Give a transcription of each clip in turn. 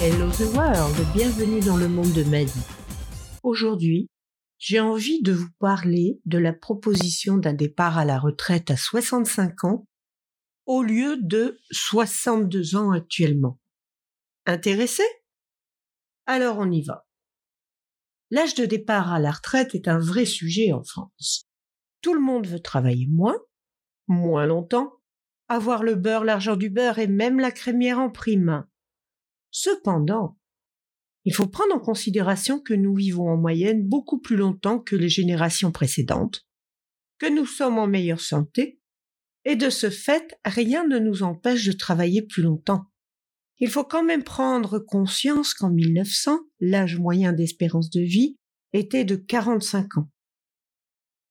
Hello the world, bienvenue dans le monde de Maddy. Aujourd'hui, j'ai envie de vous parler de la proposition d'un départ à la retraite à 65 ans au lieu de 62 ans actuellement. Intéressé? Alors on y va. L'âge de départ à la retraite est un vrai sujet en France. Tout le monde veut travailler moins, moins longtemps, avoir le beurre, l'argent du beurre et même la crémière en prime. Cependant, il faut prendre en considération que nous vivons en moyenne beaucoup plus longtemps que les générations précédentes, que nous sommes en meilleure santé, et de ce fait, rien ne nous empêche de travailler plus longtemps. Il faut quand même prendre conscience qu'en 1900, l'âge moyen d'espérance de vie était de 45 ans,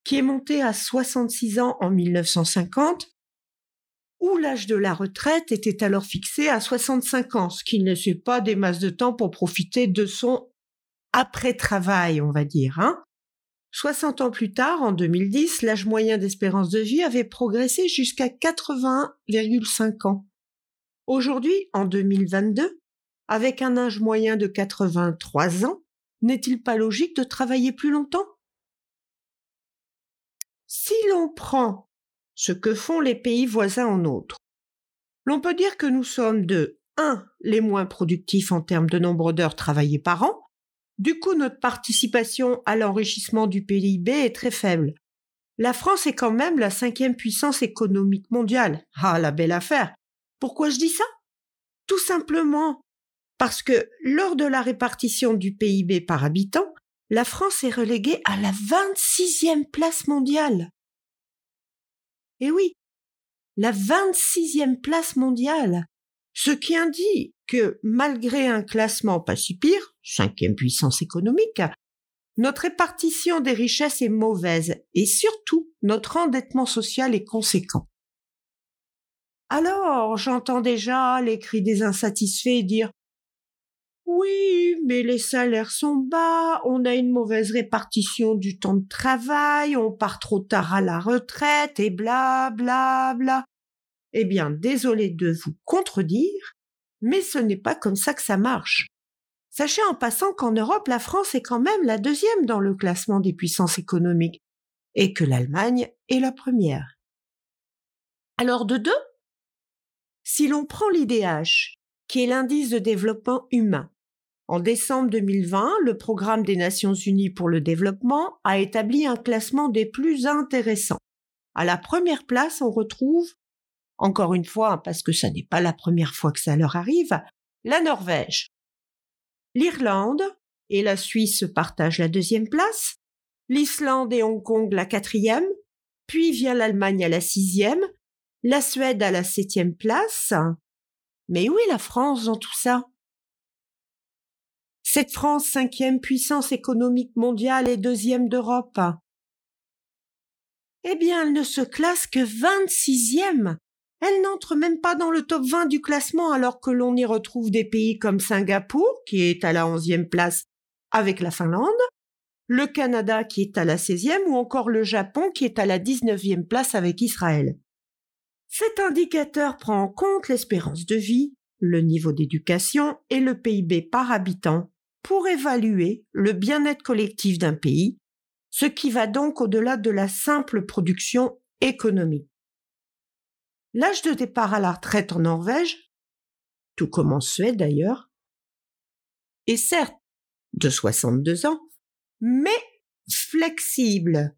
qui est monté à 66 ans en 1950 où l'âge de la retraite était alors fixé à 65 ans, ce qui ne laissait pas des masses de temps pour profiter de son après-travail, on va dire. Hein 60 ans plus tard, en 2010, l'âge moyen d'espérance de vie avait progressé jusqu'à 80,5 ans. Aujourd'hui, en 2022, avec un âge moyen de 83 ans, n'est-il pas logique de travailler plus longtemps? Si l'on prend ce que font les pays voisins en outre. L'on peut dire que nous sommes de 1. les moins productifs en termes de nombre d'heures travaillées par an. Du coup, notre participation à l'enrichissement du PIB est très faible. La France est quand même la cinquième puissance économique mondiale. Ah, la belle affaire. Pourquoi je dis ça? Tout simplement parce que lors de la répartition du PIB par habitant, la France est reléguée à la 26e place mondiale. Et oui, la 26e place mondiale, ce qui indique que malgré un classement pas si pire, cinquième puissance économique, notre répartition des richesses est mauvaise et surtout notre endettement social est conséquent. Alors j'entends déjà les cris des insatisfaits dire oui, mais les salaires sont bas, on a une mauvaise répartition du temps de travail, on part trop tard à la retraite et bla bla bla. Eh bien, désolé de vous contredire, mais ce n'est pas comme ça que ça marche. Sachez en passant qu'en Europe, la France est quand même la deuxième dans le classement des puissances économiques et que l'Allemagne est la première. Alors de deux, si l'on prend l'IDH, qui est l'indice de développement humain, en décembre 2020, le Programme des Nations Unies pour le développement a établi un classement des plus intéressants. À la première place, on retrouve, encore une fois, parce que ça n'est pas la première fois que ça leur arrive, la Norvège. L'Irlande et la Suisse partagent la deuxième place, l'Islande et Hong Kong la quatrième, puis vient l'Allemagne à la sixième, la Suède à la septième place. Mais où est la France dans tout ça? Cette France, cinquième puissance économique mondiale et deuxième d'Europe. Eh bien, elle ne se classe que 26e. Elle n'entre même pas dans le top 20 du classement alors que l'on y retrouve des pays comme Singapour, qui est à la 11e place avec la Finlande, le Canada qui est à la 16e ou encore le Japon qui est à la 19e place avec Israël. Cet indicateur prend en compte l'espérance de vie, le niveau d'éducation et le PIB par habitant pour évaluer le bien-être collectif d'un pays, ce qui va donc au-delà de la simple production économique. L'âge de départ à la retraite en Norvège, tout comme en Suède d'ailleurs, est certes de 62 ans, mais flexible.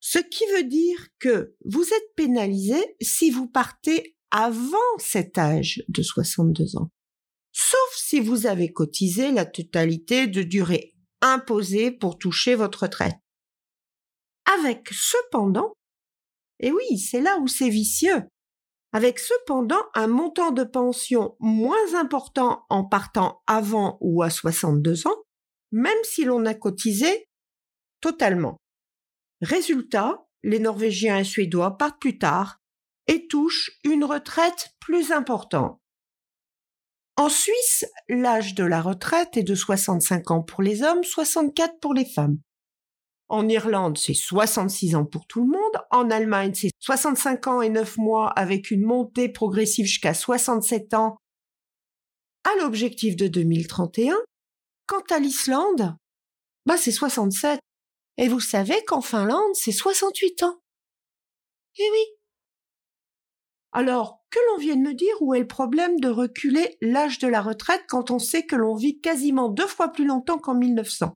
Ce qui veut dire que vous êtes pénalisé si vous partez avant cet âge de 62 ans sauf si vous avez cotisé la totalité de durée imposée pour toucher votre retraite. Avec cependant, et oui, c'est là où c'est vicieux, avec cependant un montant de pension moins important en partant avant ou à 62 ans, même si l'on a cotisé totalement. Résultat, les Norvégiens et Suédois partent plus tard et touchent une retraite plus importante. En Suisse, l'âge de la retraite est de 65 ans pour les hommes, 64 pour les femmes. En Irlande, c'est 66 ans pour tout le monde. En Allemagne, c'est 65 ans et 9 mois avec une montée progressive jusqu'à 67 ans à l'objectif de 2031. Quant à l'Islande, bah c'est 67. Et vous savez qu'en Finlande, c'est 68 ans. Eh oui. Alors, que l'on vienne me dire où est le problème de reculer l'âge de la retraite quand on sait que l'on vit quasiment deux fois plus longtemps qu'en 1900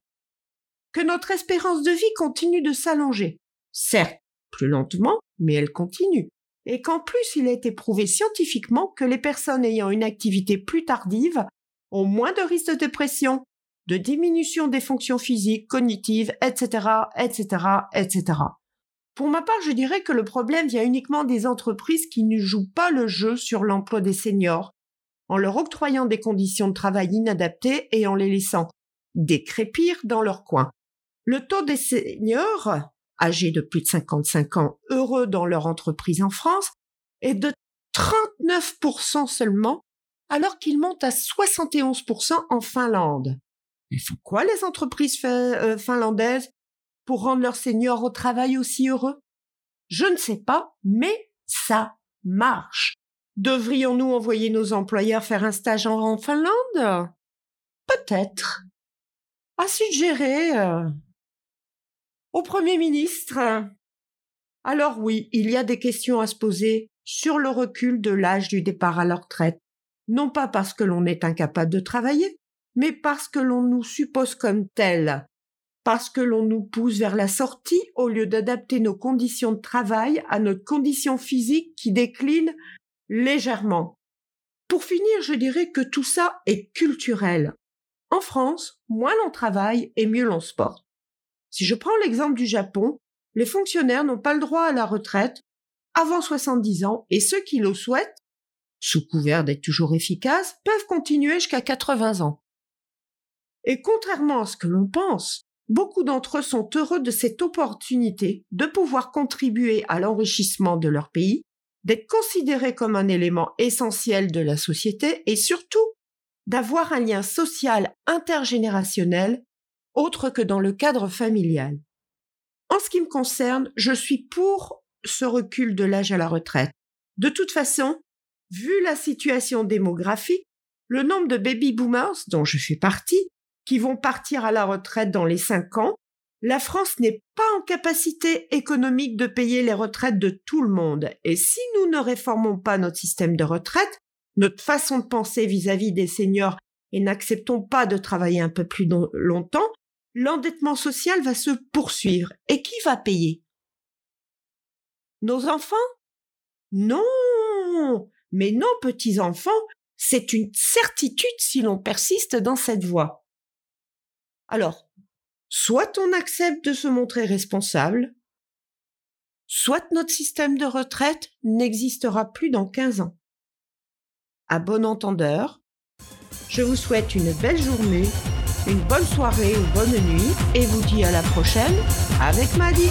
Que notre espérance de vie continue de s'allonger? Certes, plus lentement, mais elle continue. Et qu'en plus, il a été prouvé scientifiquement que les personnes ayant une activité plus tardive ont moins de risques de dépression, de diminution des fonctions physiques, cognitives, etc., etc., etc. Pour ma part, je dirais que le problème vient uniquement des entreprises qui ne jouent pas le jeu sur l'emploi des seniors, en leur octroyant des conditions de travail inadaptées et en les laissant décrépir dans leur coin. Le taux des seniors, âgés de plus de 55 ans, heureux dans leur entreprise en France, est de 39% seulement, alors qu'il monte à 71% en Finlande. Il faut quoi les entreprises euh, finlandaises? Pour rendre leurs seniors au travail aussi heureux? Je ne sais pas, mais ça marche. Devrions-nous envoyer nos employeurs faire un stage en Finlande? Peut-être. À suggérer euh, au Premier ministre. Alors oui, il y a des questions à se poser sur le recul de l'âge du départ à la retraite, non pas parce que l'on est incapable de travailler, mais parce que l'on nous suppose comme tels parce que l'on nous pousse vers la sortie au lieu d'adapter nos conditions de travail à notre condition physique qui décline légèrement. Pour finir, je dirais que tout ça est culturel. En France, moins l'on travaille et mieux l'on se porte. Si je prends l'exemple du Japon, les fonctionnaires n'ont pas le droit à la retraite avant 70 ans et ceux qui le souhaitent, sous couvert d'être toujours efficaces, peuvent continuer jusqu'à 80 ans. Et contrairement à ce que l'on pense, Beaucoup d'entre eux sont heureux de cette opportunité de pouvoir contribuer à l'enrichissement de leur pays, d'être considérés comme un élément essentiel de la société et surtout d'avoir un lien social intergénérationnel autre que dans le cadre familial. En ce qui me concerne, je suis pour ce recul de l'âge à la retraite. De toute façon, vu la situation démographique, le nombre de baby boomers, dont je fais partie, qui vont partir à la retraite dans les cinq ans, la France n'est pas en capacité économique de payer les retraites de tout le monde. Et si nous ne réformons pas notre système de retraite, notre façon de penser vis-à-vis des seniors et n'acceptons pas de travailler un peu plus longtemps, l'endettement social va se poursuivre. Et qui va payer? Nos enfants? Non Mais nos petits-enfants, c'est une certitude si l'on persiste dans cette voie. Alors, soit on accepte de se montrer responsable, soit notre système de retraite n'existera plus dans 15 ans. À bon entendeur, je vous souhaite une belle journée, une bonne soirée ou bonne nuit et vous dis à la prochaine avec Maddy.